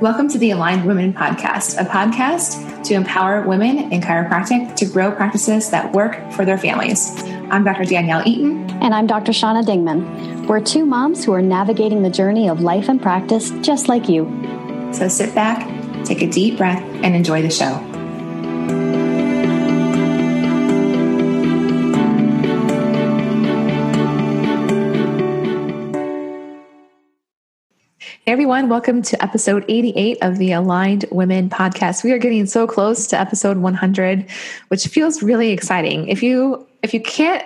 Welcome to the Aligned Women Podcast, a podcast to empower women in chiropractic to grow practices that work for their families. I'm Dr. Danielle Eaton. And I'm Dr. Shauna Dingman. We're two moms who are navigating the journey of life and practice just like you. So sit back, take a deep breath, and enjoy the show. Hey everyone, welcome to episode 88 of the Aligned Women podcast. We are getting so close to episode 100, which feels really exciting. If you if you can't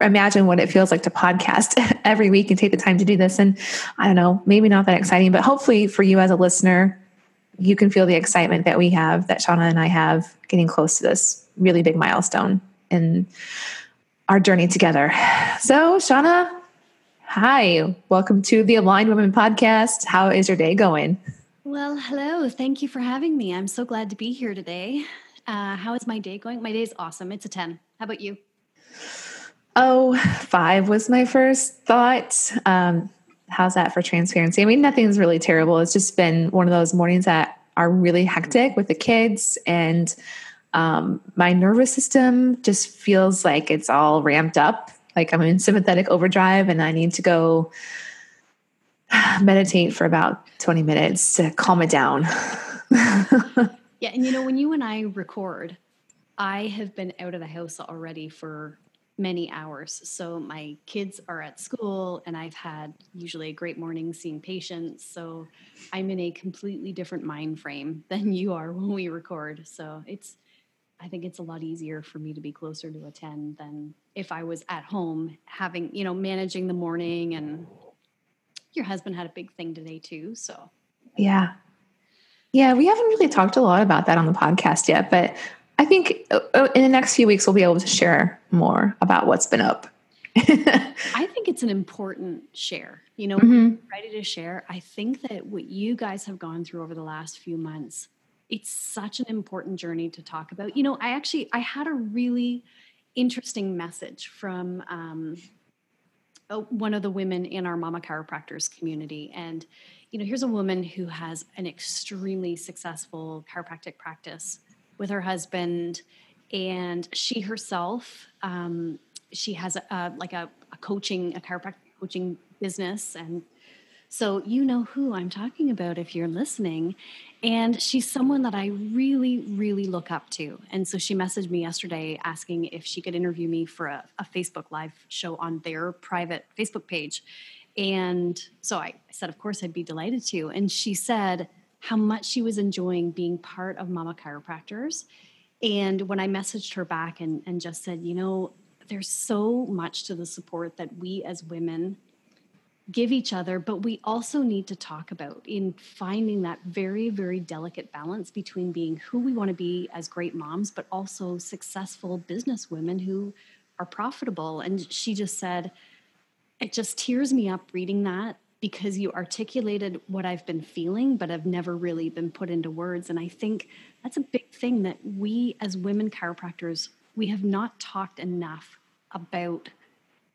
imagine what it feels like to podcast every week and take the time to do this and I don't know, maybe not that exciting, but hopefully for you as a listener, you can feel the excitement that we have that Shauna and I have getting close to this really big milestone in our journey together. So, Shauna, Hi, welcome to the Aligned Women podcast. How is your day going? Well, hello. Thank you for having me. I'm so glad to be here today. Uh, how is my day going? My day is awesome. It's a 10. How about you? Oh, five was my first thought. Um, how's that for transparency? I mean, nothing's really terrible. It's just been one of those mornings that are really hectic with the kids and um, my nervous system just feels like it's all ramped up like I'm in sympathetic overdrive and I need to go meditate for about 20 minutes to calm it down. yeah. And you know, when you and I record, I have been out of the house already for many hours. So my kids are at school and I've had usually a great morning seeing patients. So I'm in a completely different mind frame than you are when we record. So it's I think it's a lot easier for me to be closer to a 10 than if I was at home having, you know, managing the morning and your husband had a big thing today too. So, yeah. Yeah, we haven't really talked a lot about that on the podcast yet, but I think uh, uh, in the next few weeks we'll be able to share more about what's been up. I think it's an important share. You know, mm-hmm. ready to share. I think that what you guys have gone through over the last few months it's such an important journey to talk about you know i actually i had a really interesting message from um, one of the women in our mama chiropractors community. And you know here's a woman who has an extremely successful chiropractic practice with her husband. And she herself um, she has a, a like a, a coaching a chiropractic coaching business and so you know who I'm talking about if you're listening. And she's someone that I really, really look up to. And so she messaged me yesterday asking if she could interview me for a, a Facebook Live show on their private Facebook page. And so I said, of course, I'd be delighted to. And she said how much she was enjoying being part of Mama Chiropractors. And when I messaged her back and, and just said, you know, there's so much to the support that we as women give each other, but we also need to talk about in finding that very, very delicate balance between being who we want to be as great moms, but also successful business women who are profitable. And she just said, it just tears me up reading that because you articulated what I've been feeling, but I've never really been put into words. And I think that's a big thing that we as women chiropractors, we have not talked enough about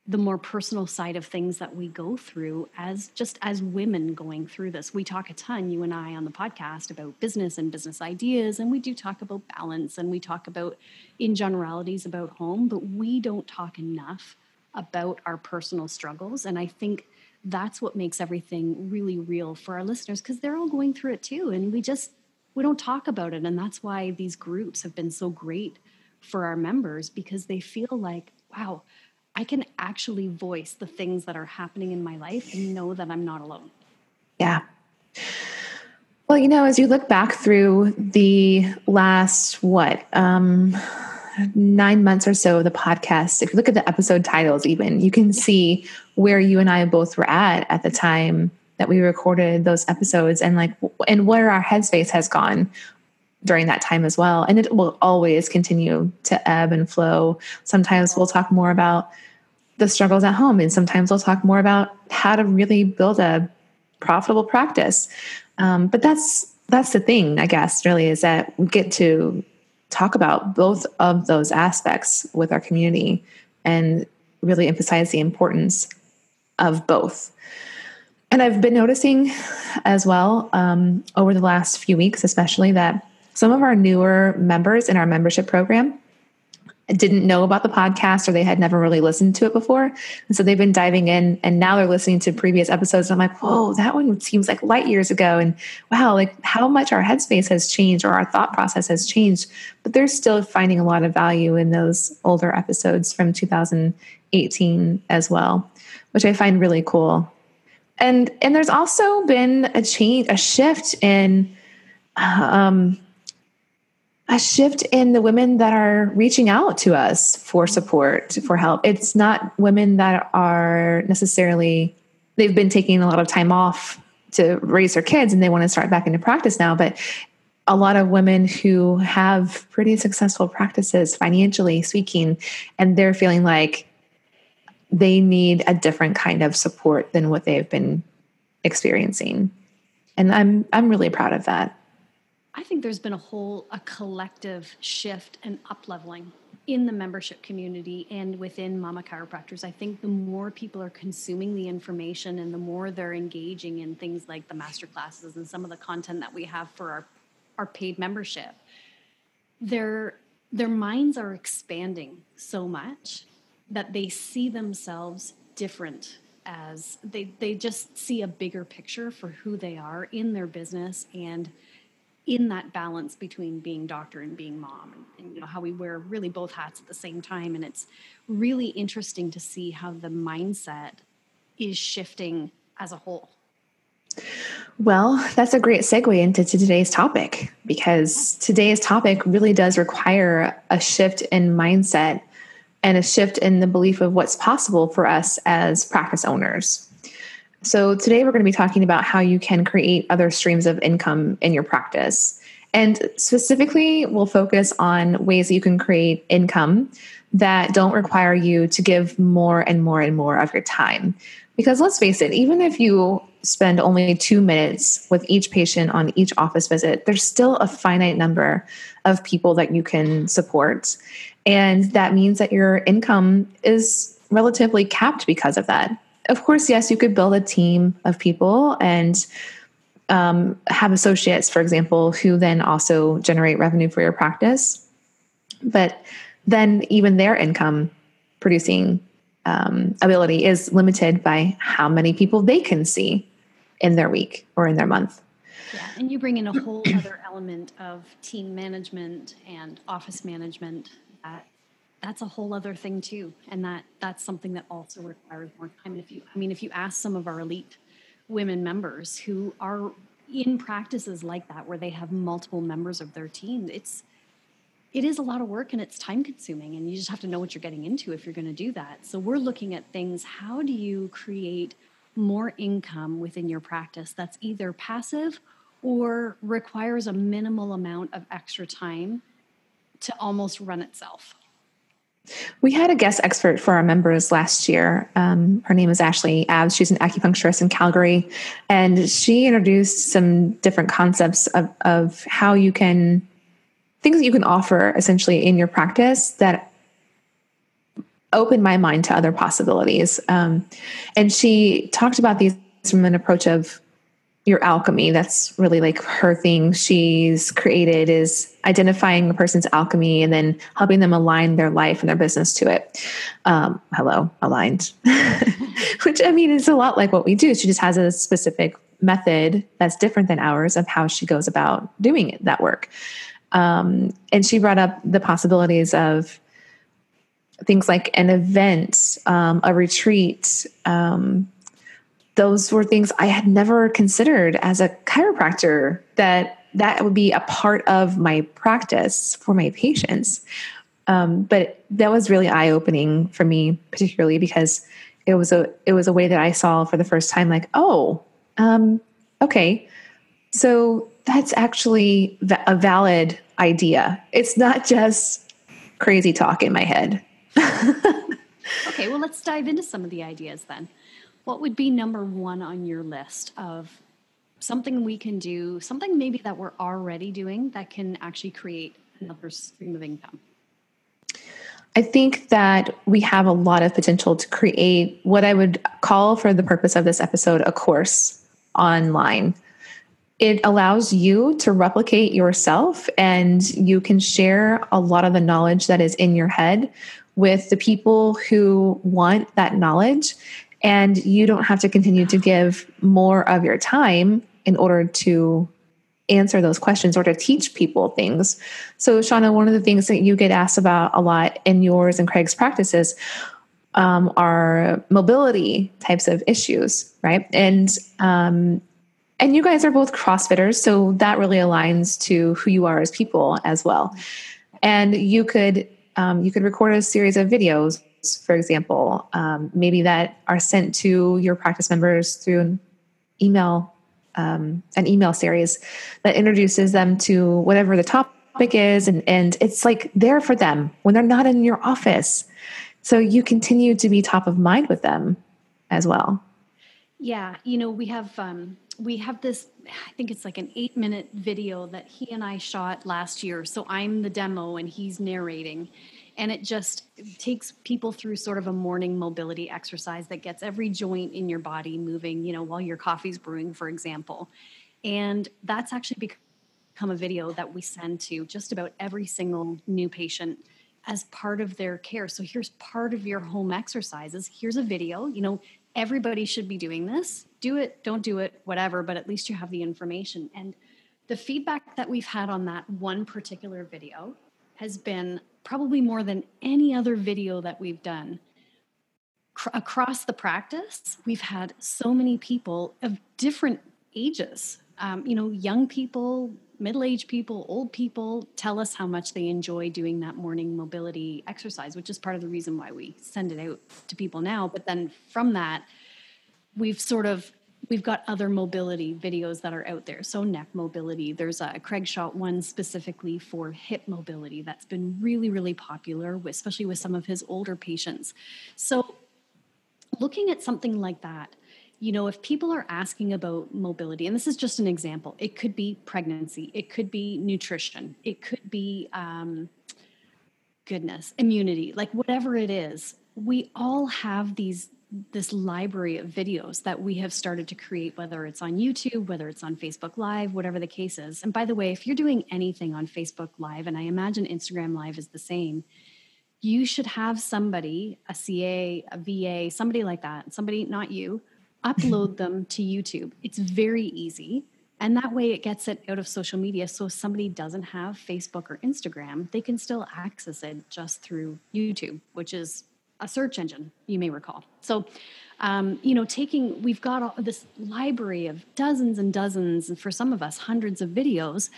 the more personal side of things that we go through as just as women going through this. We talk a ton, you and I, on the podcast about business and business ideas, and we do talk about balance and we talk about, in generalities, about home, but we don't talk enough about our personal struggles. And I think that's what makes everything really real for our listeners because they're all going through it too. And we just, we don't talk about it. And that's why these groups have been so great for our members because they feel like, wow, I can actually voice the things that are happening in my life and know that I'm not alone. Yeah. Well, you know, as you look back through the last, what, um, nine months or so of the podcast, if you look at the episode titles, even, you can see where you and I both were at at the time that we recorded those episodes and like, and where our headspace has gone during that time as well. And it will always continue to ebb and flow. Sometimes we'll talk more about the struggles at home. And sometimes we'll talk more about how to really build a profitable practice. Um, but that's that's the thing, I guess, really, is that we get to talk about both of those aspects with our community and really emphasize the importance of both. and I've been noticing as well um, over the last few weeks, especially that some of our newer members in our membership program didn't know about the podcast or they had never really listened to it before. And so they've been diving in and now they're listening to previous episodes. And I'm like, whoa, that one seems like light years ago. And wow, like how much our headspace has changed or our thought process has changed. But they're still finding a lot of value in those older episodes from 2018 as well, which I find really cool. And and there's also been a change, a shift in um a shift in the women that are reaching out to us for support, for help. It's not women that are necessarily, they've been taking a lot of time off to raise their kids and they want to start back into practice now. But a lot of women who have pretty successful practices financially speaking, and they're feeling like they need a different kind of support than what they've been experiencing. And I'm I'm really proud of that. I think there's been a whole a collective shift and up leveling in the membership community and within mama chiropractors. I think the more people are consuming the information and the more they're engaging in things like the master classes and some of the content that we have for our, our paid membership, their their minds are expanding so much that they see themselves different as they they just see a bigger picture for who they are in their business and in that balance between being doctor and being mom and, and, you know how we wear really both hats at the same time. And it's really interesting to see how the mindset is shifting as a whole. Well that's a great segue into today's topic because today's topic really does require a shift in mindset and a shift in the belief of what's possible for us as practice owners so, today we're going to be talking about how you can create other streams of income in your practice. And specifically, we'll focus on ways that you can create income that don't require you to give more and more and more of your time. Because let's face it, even if you spend only two minutes with each patient on each office visit, there's still a finite number of people that you can support. And that means that your income is relatively capped because of that of course, yes, you could build a team of people and um, have associates, for example, who then also generate revenue for your practice. But then even their income producing um, ability is limited by how many people they can see in their week or in their month. Yeah, and you bring in a whole other element of team management and office management that that's a whole other thing too. And that that's something that also requires more time. And if you i mean if you ask some of our elite women members who are in practices like that where they have multiple members of their team it's it is a lot of work and it's time consuming and you just have to know what you're getting into if you're going to do that. So we're looking at things how do you create more income within your practice that's either passive or requires a minimal amount of extra time to almost run itself we had a guest expert for our members last year. Um, her name is Ashley Abs. She's an acupuncturist in Calgary. And she introduced some different concepts of, of how you can, things that you can offer essentially in your practice that open my mind to other possibilities. Um, and she talked about these from an approach of your alchemy. That's really like her thing. She's created is identifying a person's alchemy and then helping them align their life and their business to it. Um, hello aligned. Which i mean is a lot like what we do. She just has a specific method that's different than ours of how she goes about doing it, that work. Um, and she brought up the possibilities of things like an event um, a retreat um, those were things I had never considered as a chiropractor that that would be a part of my practice for my patients. Um, but that was really eye opening for me, particularly because it was a it was a way that I saw for the first time, like, oh, um, okay, so that's actually a valid idea. It's not just crazy talk in my head. okay, well, let's dive into some of the ideas then what would be number one on your list of something we can do, something maybe that we're already doing that can actually create another stream of income? I think that we have a lot of potential to create what I would call, for the purpose of this episode, a course online. It allows you to replicate yourself and you can share a lot of the knowledge that is in your head with the people who want that knowledge. And you don't have to continue to give more of your time in order to answer those questions or to teach people things. So, Shauna, one of the things that you get asked about a lot in yours and Craig's practices um, are mobility types of issues, right? And um, and you guys are both CrossFitters, so that really aligns to who you are as people as well. And you could um, you could record a series of videos, for example, um, maybe that are sent to your practice members through an email um, an email series that introduces them to whatever the topic is. And, and it's like there for them when they're not in your office. So you continue to be top of mind with them as well. Yeah you know we have um, we have this i think it's like an eight minute video that he and i shot last year. So i'm the demo and he's narrating and it just takes people through sort of a morning mobility exercise that gets every joint in your body moving you know while your coffee's brewing for example. And that's actually become a video that we send to just about every single new patient as part of their care. So here's part of your home exercises. Here's a video you know everybody should be doing this. Do it don't do it whatever but at least you have the information. And the feedback that we've had on that one particular video has been probably more than any other video that we've done. Cr- across the practice, we've had so many people of different ages. Um, you know, young people, middle aged people, old people tell us how much they enjoy doing that morning mobility exercise, which is part of the reason why we send it out to people now. But then from that, we've sort of we've got other mobility videos that are out there. So neck mobility. There's a Craig shot one specifically for hip mobility that's been really, really popular, especially with some of his older patients. So looking at something like that, you know, if people are asking about mobility, and this is just an example, it could be pregnancy, it could be nutrition, it could be um, goodness, immunity, like whatever it is, we all have these this library of videos that we have started to create, whether it's on YouTube, whether it's on Facebook Live, whatever the case is. And by the way, if you're doing anything on Facebook Live, and I imagine Instagram Live is the same, you should have somebody, a CA, a VA, somebody like that, somebody, not you, upload them to YouTube. It's very easy. And that way it gets it out of social media. So if somebody doesn't have Facebook or Instagram, they can still access it just through YouTube, which is a search engine, you may recall. So, um, you know, taking, we've got this library of dozens and dozens, and for some of us, hundreds of videos,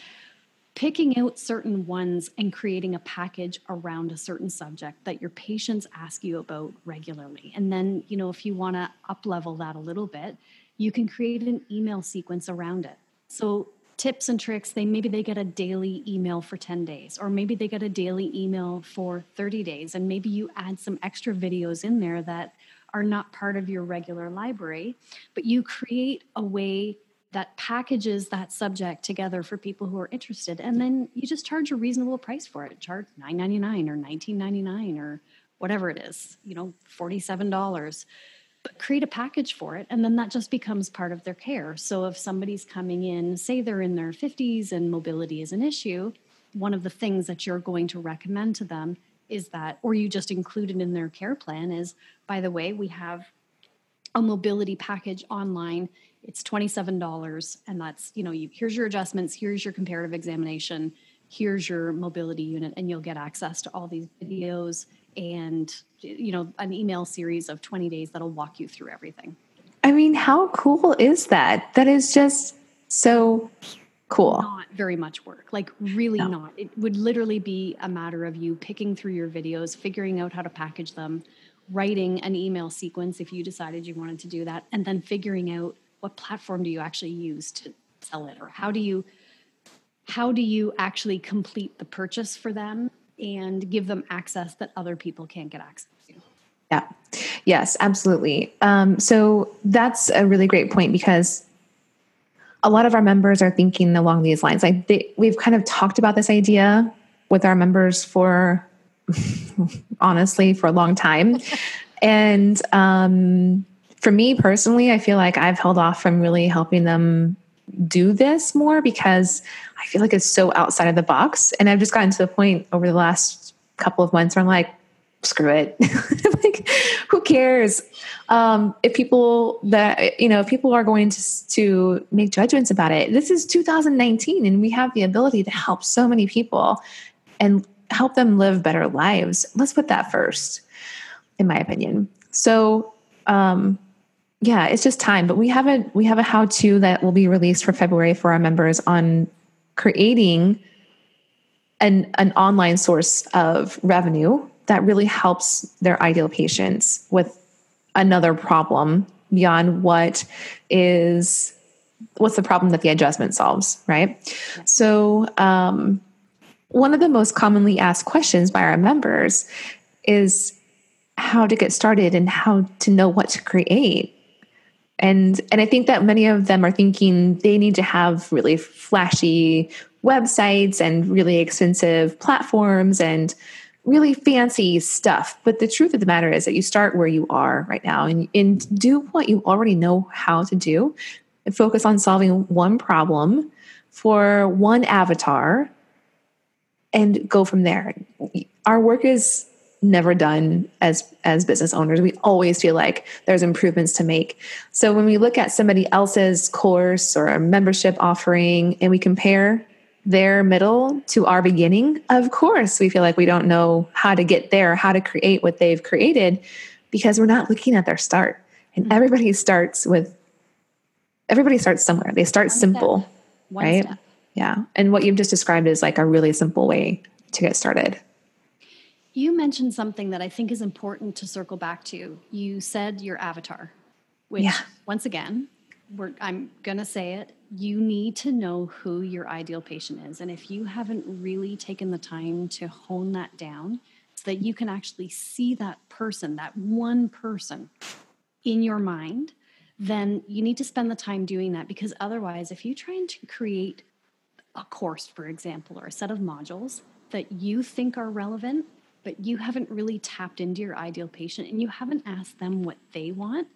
picking out certain ones and creating a package around a certain subject that your patients ask you about regularly. And then, you know, if you want to up level that a little bit, you can create an email sequence around it. So tips and tricks they maybe they get a daily email for 10 days or maybe they get a daily email for 30 days and maybe you add some extra videos in there that are not part of your regular library but you create a way that packages that subject together for people who are interested and then you just charge a reasonable price for it. Charge 9.99 or 19.99 or whatever it is you know $47 but create a package for it and then that just becomes part of their care. So if somebody's coming in say they're in their 50s and mobility is an issue one of the things that you're going to recommend to them is that or you just include it in their care plan is by the way we have a mobility package online. It's $27 and that's you know you here's your adjustments here's your comparative examination here's your mobility unit and you'll get access to all these videos and you know an email series of 20 days that'll walk you through everything. I mean how cool is that? That is just so cool. Not very much work like really no. not. It would literally be a matter of you picking through your videos figuring out how to package them writing an email sequence if you decided you wanted to do that and then figuring out what platform do you actually use to sell it or how do you how do you actually complete the purchase for them and give them access that other people can't get access to. Yeah. Yes, absolutely. Um, so that's a really great point because a lot of our members are thinking along these lines. Like they, we've kind of talked about this idea with our members for honestly, for a long time. and um, for me personally, I feel like I've held off from really helping them do this more because I feel like it's so outside of the box. And I've just gotten to the point over the last couple of months where I'm like, screw it. like, who cares? Um, if people that, you know, people are going to, to make judgments about it, this is 2019 and we have the ability to help so many people and help them live better lives. Let's put that first, in my opinion. So, um, yeah, it's just time. But we have a we have a how to that will be released for February for our members on creating an an online source of revenue that really helps their ideal patients with another problem beyond what is what's the problem that the adjustment solves, right? So um, one of the most commonly asked questions by our members is how to get started and how to know what to create and and i think that many of them are thinking they need to have really flashy websites and really expensive platforms and really fancy stuff. But the truth of the matter is that you start where you are right now and, and do what you already know how to do. And focus on solving one problem for one avatar and go from there. Our work is never done as as business owners. We always feel like there's improvements to make. So when we look at somebody else's course or a membership offering and we compare their middle to our beginning of course we feel like we don't know how to get there how to create what they've created because we're not looking at their start. And mm-hmm. everybody starts with everybody starts somewhere. They start One simple right? step. yeah. And what you've just described is like a really simple way to get started you mentioned something that I think is important to circle back to. You said your avatar, which, yeah. once again, I'm going to say it. You need to know who your ideal patient is. And if you haven't really taken the time to hone that down so that you can actually see that person, that one person in your mind, then you need to spend the time doing that because otherwise, if you try to create a course, for example, or a set of modules that you think are relevant but you haven't really tapped into your ideal patient and you haven't asked them what they want,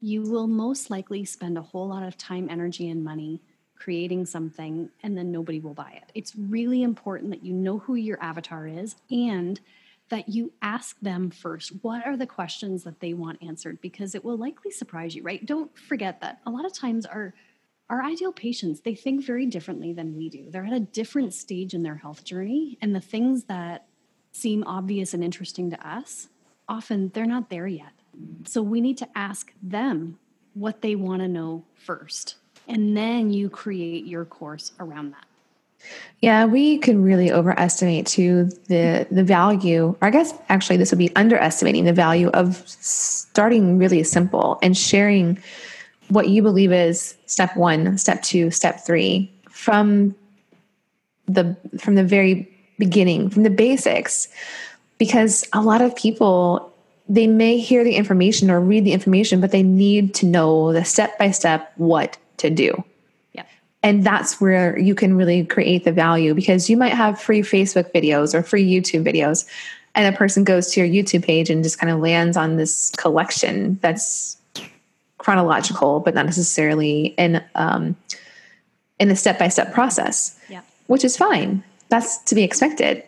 you will most likely spend a whole lot of time, energy, and money creating something and then nobody will buy it. It's really important that you know who your avatar is and that you ask them first what are the questions that they want answered because it will likely surprise you, right? Don't forget that a lot of times our our ideal patients they think very differently than we do they're at a different stage in their health journey and the things that seem obvious and interesting to us, often they're not there yet. So we need to ask them what they want to know first. And then you create your course around that. Yeah, we can really overestimate too the the value, or I guess actually this would be underestimating the value of starting really simple and sharing what you believe is step one, step two, step three from the from the very beginning, from the basics, because a lot of people they may hear the information or read the information, but they need to know the step by step what to do. Yeah. And that's where you can really create the value because you might have free Facebook videos or free YouTube videos, and a person goes to your YouTube page and just kind of lands on this collection that's chronological, but not necessarily in um, in a step by step process. Yeah. Which is fine that's to be expected.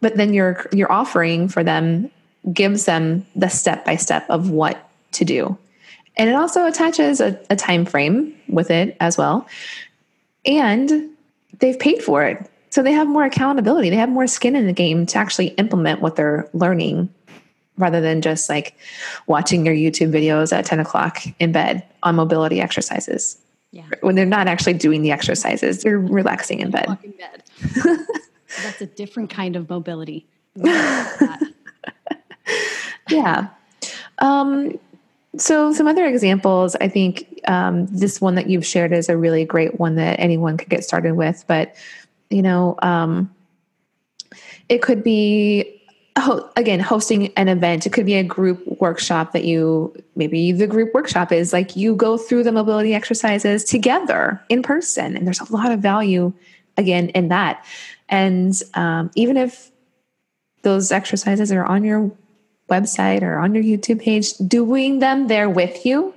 But then your your offering for them gives them the step by step of what to do. And it also attaches a, a time frame with it as well. And they've paid for it. So they have more accountability. They have more skin in the game to actually implement what they're learning rather than just like watching your youtube videos at 10 o'clock in bed on mobility exercises yeah. When they're not actually doing the exercises, they're relaxing in bed. bed. That's a different kind of mobility. yeah. Um, so, some other examples, I think um, this one that you've shared is a really great one that anyone could get started with. But, you know, um, it could be again hosting an event it could be a group workshop that you maybe the group workshop is like you go through the mobility exercises together in person and there's a lot of value again in that. And um, even if those exercises are on your website or on your YouTube page, doing them there with you,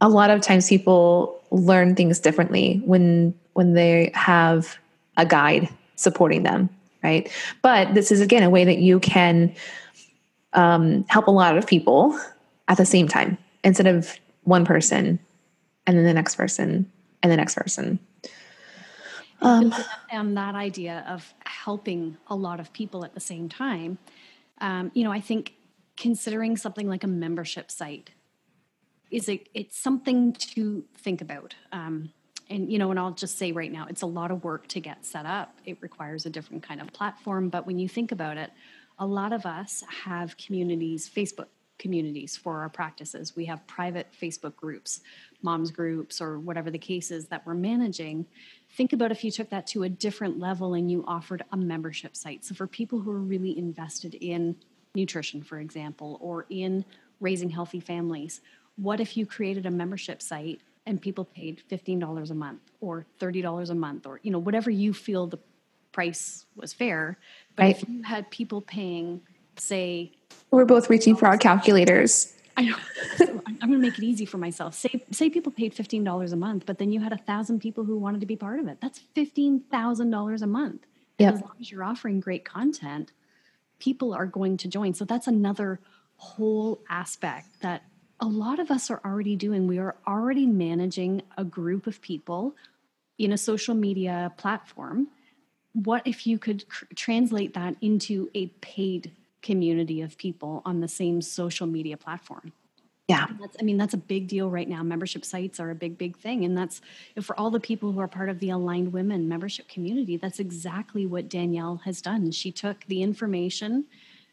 a lot of times people learn things differently when when they have a guide supporting them, right? But this is again a way that you can um, help a lot of people at the same time instead of one person and then the next person and the next person. Um, and that idea of helping a lot of people at the same time, um, you know, I think considering something like a membership site is a, it's something to think about. Um, and you know, and I'll just say right now, it's a lot of work to get set up. It requires a different kind of platform, but when you think about it, a lot of us have communities, Facebook communities for our practices. We have private Facebook groups, moms groups, or whatever the case is that we're managing. Think about if you took that to a different level and you offered a membership site. So, for people who are really invested in nutrition, for example, or in raising healthy families, what if you created a membership site and people paid $15 a month or $30 a month or you know whatever you feel the price was fair but right. if you had people paying say we're both reaching for our calculators I know. So I'm going to make it easy for myself. Say, say people paid fifteen dollars a month, but then you had a thousand people who wanted to be part of it. That's fifteen thousand dollars a month. Yeah. As long as you're offering great content, people are going to join. So that's another whole aspect that a lot of us are already doing. We are already managing a group of people in a social media platform. What if you could cr- translate that into a paid community of people on the same social media platform? Yeah. That's, I mean, that's a big deal right now. Membership sites are a big, big thing. And that's for all the people who are part of the Aligned Women membership community, that's exactly what Danielle has done. She took the information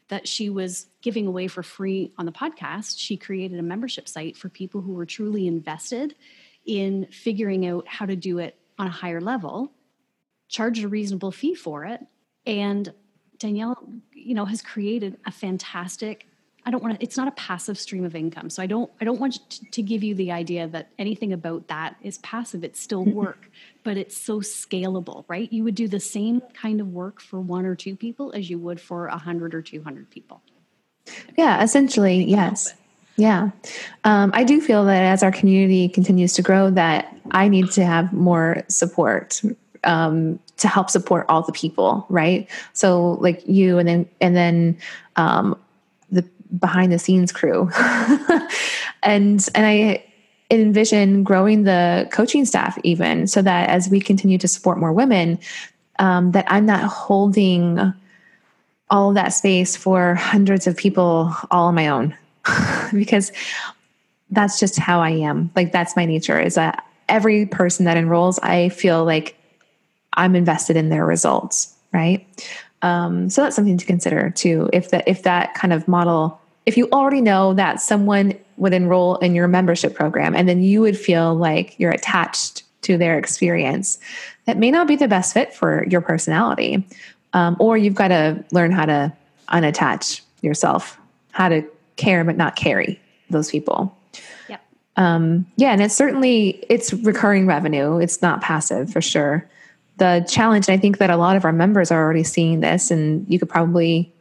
that she was giving away for free on the podcast, she created a membership site for people who were truly invested in figuring out how to do it on a higher level, charged a reasonable fee for it. And Danielle, you know, has created a fantastic I don't want to it's not a passive stream of income. So I don't I don't want to, to give you the idea that anything about that is passive. It's still work, but it's so scalable, right? You would do the same kind of work for one or two people as you would for a 100 or 200 people. Yeah, essentially, yes. Yeah. Um, I do feel that as our community continues to grow that I need to have more support um, to help support all the people, right? So like you and then and then um, behind the scenes crew. and and I envision growing the coaching staff even so that as we continue to support more women, um, that I'm not holding all of that space for hundreds of people all on my own because that's just how I am. Like that's my nature is that every person that enrolls, I feel like I'm invested in their results, right? Um, so that's something to consider too. If that if that kind of model, if you already know that someone would enroll in your membership program, and then you would feel like you're attached to their experience, that may not be the best fit for your personality. Um, or you've got to learn how to unattach yourself, how to care but not carry those people. Yep. Um, yeah, and it's certainly it's recurring revenue. It's not passive for sure the challenge, and I think that a lot of our members are already seeing this, and you could probably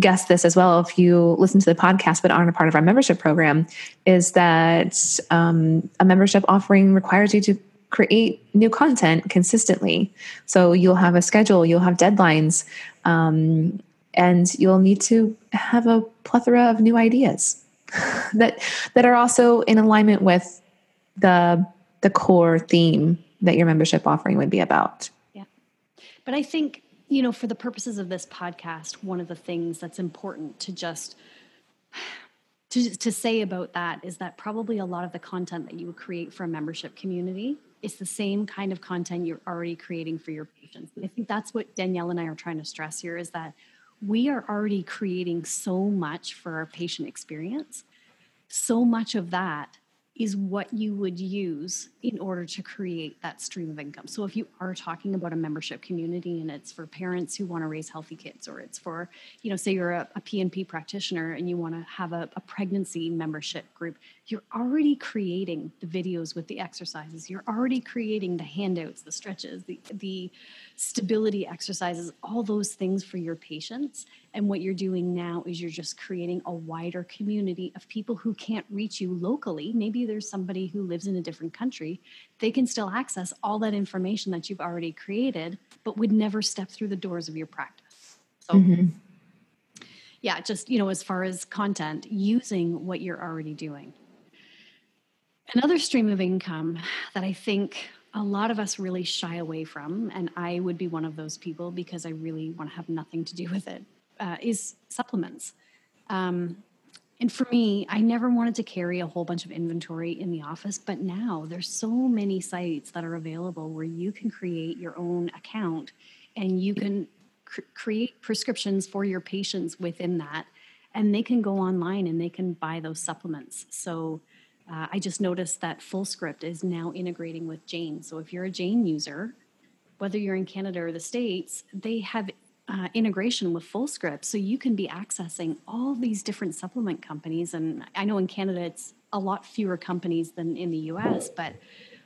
guess this as well if you listen to the podcast but aren't a part of our membership program, is that um, a membership offering requires you to create new content consistently. So you'll have a schedule, you'll have deadlines, um, and you'll need to have a plethora of new ideas that that are also in alignment with the the core theme that your membership offering would be about. Yeah. But I think, you know, for the purposes of this podcast, one of the things that's important to just to, to say about that is that probably a lot of the content that you would create for a membership community is the same kind of content you're already creating for your patients. I think that's what Danielle and I are trying to stress here is that we are already creating so much for our patient experience. So much of that is what you would use in order to create that stream of income. So if you are talking about a membership community and it's for parents who want to raise healthy kids, or it's for, you know, say you're a, a PNP practitioner and you want to have a, a pregnancy membership group, you're already creating the videos with the exercises. You're already creating the handouts, the stretches, the, the stability exercises, all those things for your patients. And what you're doing now is you're just creating a wider community of people who can't reach you locally. Maybe there's somebody who lives in a different country. They can still access all that information that you've already created, but would never step through the doors of your practice. So, mm-hmm. yeah, just, you know, as far as content, using what you're already doing. Another stream of income that I think a lot of us really shy away from, and I would be one of those people because I really want to have nothing to do with it, uh, is supplements. Um, and for me, I never wanted to carry a whole bunch of inventory in the office, but now there's so many sites that are available where you can create your own account and you can cr- create prescriptions for your patients within that, and they can go online and they can buy those supplements. So uh, I just noticed that FullScript is now integrating with Jane. So if you're a Jane user, whether you're in Canada or the States, they have uh, integration with FullScript. So you can be accessing all these different supplement companies. And I know in Canada, it's a lot fewer companies than in the US, but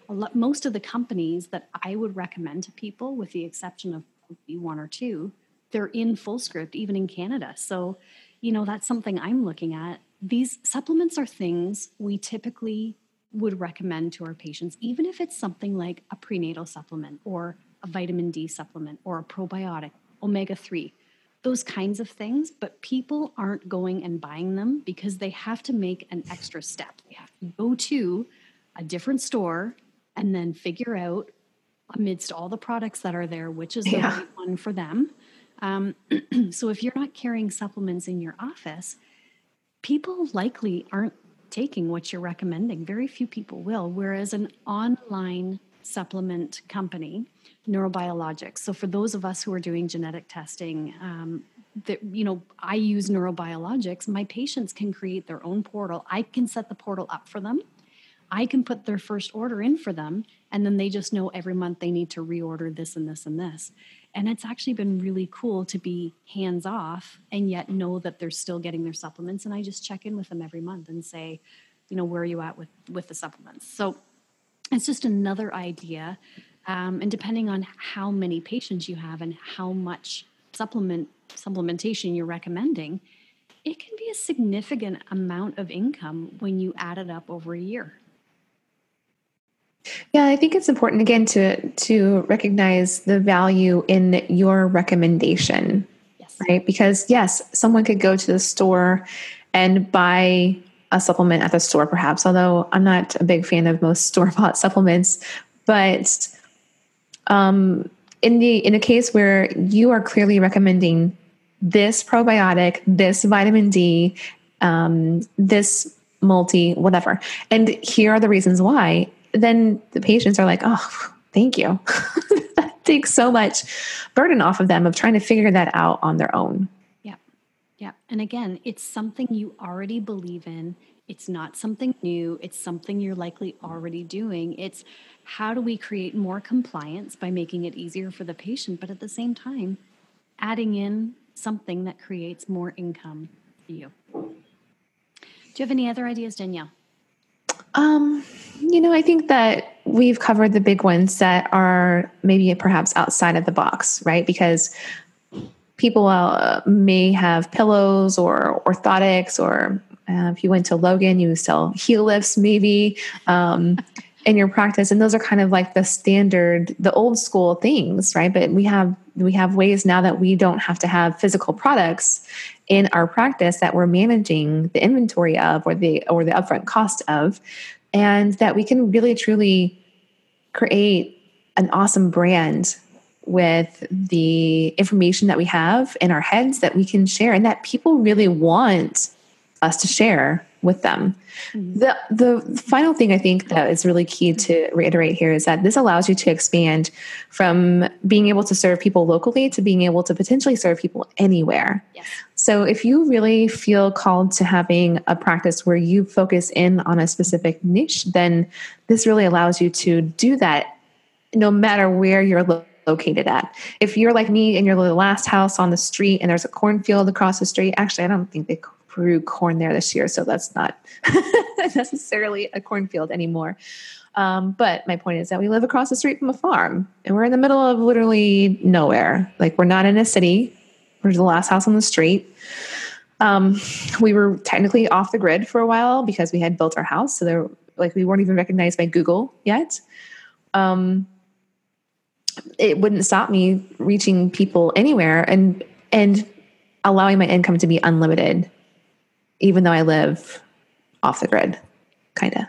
lot, most of the companies that I would recommend to people, with the exception of one or two, they're in FullScript, even in Canada. So, you know, that's something I'm looking at these supplements are things we typically would recommend to our patients, even if it's something like a prenatal supplement or a vitamin D supplement or a probiotic, omega 3, those kinds of things. But people aren't going and buying them because they have to make an extra step. They have to go to a different store and then figure out, amidst all the products that are there, which is the yeah. right one for them. Um, so if you're not carrying supplements in your office, people likely aren't taking what you're recommending. Very few people will. Whereas an online supplement company, Neurobiologix. So for those of us who are doing genetic testing, um, that you know, I use Neurobiologix. My patients can create their own portal. I can set the portal up for them. I can put their first order in for them, and then they just know every month they need to reorder this and this and this. And it's actually been really cool to be hands off and yet know that they're still getting their supplements. And I just check in with them every month and say, you know, where are you at with, with the supplements? So it's just another idea. Um, and depending on how many patients you have and how much supplement supplementation you're recommending, it can be a significant amount of income when you add it up over a year. Yeah, I think it's important again to to recognize the value in your recommendation. Yes. Right? Because yes, someone could go to the store and buy a supplement at the store perhaps, although I'm not a big fan of most store-bought supplements, but um in the in a case where you are clearly recommending this probiotic, this vitamin D, um, this multi, whatever. And here are the reasons why then the patients are like, oh, thank you. that takes so much burden off of them of trying to figure that out on their own. Yeah. Yeah. And again, it's something you already believe in. It's not something new. It's something you're likely already doing. It's how do we create more compliance by making it easier for the patient, but at the same time, adding in something that creates more income for you. Do you have any other ideas, Danielle? Um, you know, I think that we've covered the big ones that are maybe perhaps outside of the box, right? Because people uh, may have pillows or orthotics, or uh, if you went to Logan, you sell heel lifts maybe um, in your practice, and those are kind of like the standard, the old school things, right? But we have we have ways now that we don't have to have physical products in our practice that we're managing the inventory of or the or the upfront cost of and that we can really truly create an awesome brand with the information that we have in our heads that we can share and that people really want us to share with them. Mm-hmm. The the final thing I think that is really key to reiterate here is that this allows you to expand from being able to serve people locally to being able to potentially serve people anywhere. Yes. So, if you really feel called to having a practice where you focus in on a specific niche, then this really allows you to do that no matter where you're lo- located at. If you're like me and you're the last house on the street and there's a cornfield across the street, actually, I don't think they grew corn there this year, so that's not necessarily a cornfield anymore. Um, but my point is that we live across the street from a farm and we're in the middle of literally nowhere. Like, we're not in a city, we're the last house on the street. Um, we were technically off the grid for a while because we had built our house. So there, like, we weren't even recognized by Google yet. Um, it wouldn't stop me reaching people anywhere and and allowing my income to be unlimited even though i live off the grid kind of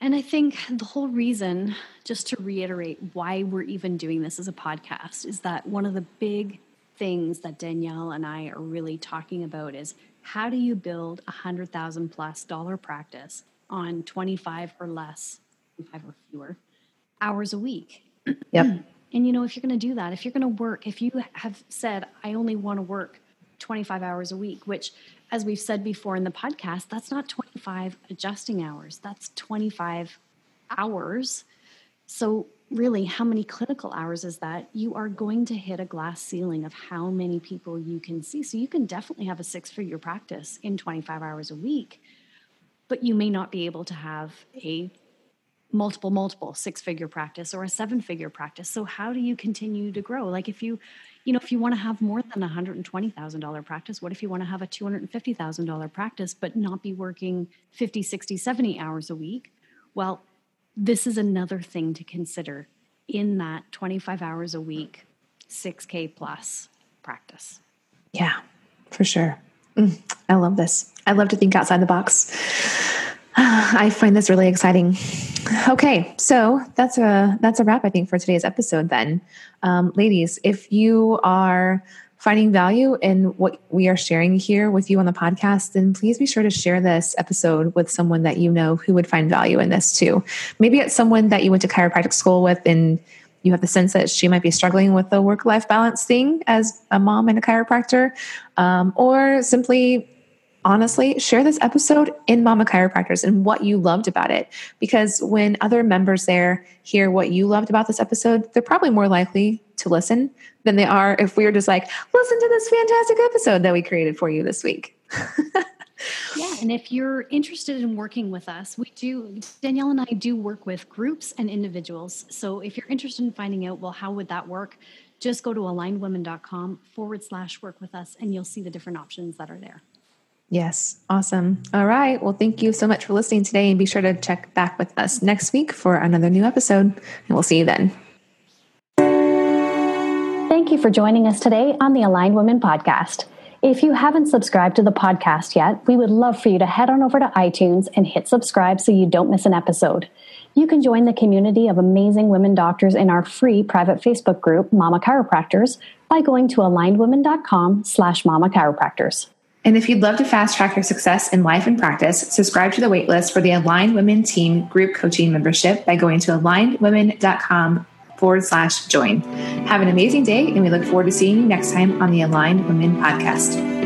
and i think the whole reason just to reiterate why we're even doing this as a podcast is that one of the big things that danielle and i are really talking about is how do you build a hundred thousand plus dollar practice on 25 or less 25 or fewer hours a week. Yep. And you know, if you're going to do that, if you're going to work, if you have said, I only want to work 25 hours a week, which, as we've said before in the podcast, that's not 25 adjusting hours, that's 25 hours. So, really, how many clinical hours is that? You are going to hit a glass ceiling of how many people you can see. So, you can definitely have a six figure practice in 25 hours a week, but you may not be able to have a multiple multiple six figure practice or a seven figure practice so how do you continue to grow like if you you know if you want to have more than a $120000 practice what if you want to have a $250000 practice but not be working 50 60 70 hours a week? Well this is another thing to consider in that 25 hours a week 6k plus practice. Yeah for sure. Mm, i love this. I love to think outside the box I find this really exciting. Okay, so that's a that's a wrap, I think, for today's episode. Then, um, ladies, if you are finding value in what we are sharing here with you on the podcast, then please be sure to share this episode with someone that you know who would find value in this too. Maybe it's someone that you went to chiropractic school with and you have the sense that she might be struggling with the work life balance thing as a mom and a chiropractor, um, or simply honestly, share this episode in Mama Chiropractors and what you loved about it. Because when other members there hear what you loved about this episode, they're probably more likely to listen than they are if we were just like, listen to this fantastic episode that we created for you this week. yeah, and if you're interested in working with us, we do, Danielle and I do work with groups and individuals. So if you're interested in finding out, well, how would that work? Just go to alignedwomen.com forward slash work with us and you'll see the different options that are there. Yes, awesome. All right. Well, thank you so much for listening today and be sure to check back with us next week for another new episode. And we'll see you then. Thank you for joining us today on the Aligned Women podcast. If you haven't subscribed to the podcast yet, we would love for you to head on over to iTunes and hit subscribe so you don't miss an episode. You can join the community of amazing women doctors in our free private Facebook group, Mama Chiropractors, by going to alignedwomen.com slash mama chiropractors. And if you'd love to fast track your success in life and practice, subscribe to the waitlist for the Aligned Women Team Group Coaching Membership by going to alignedwomen.com forward slash join. Have an amazing day, and we look forward to seeing you next time on the Aligned Women Podcast.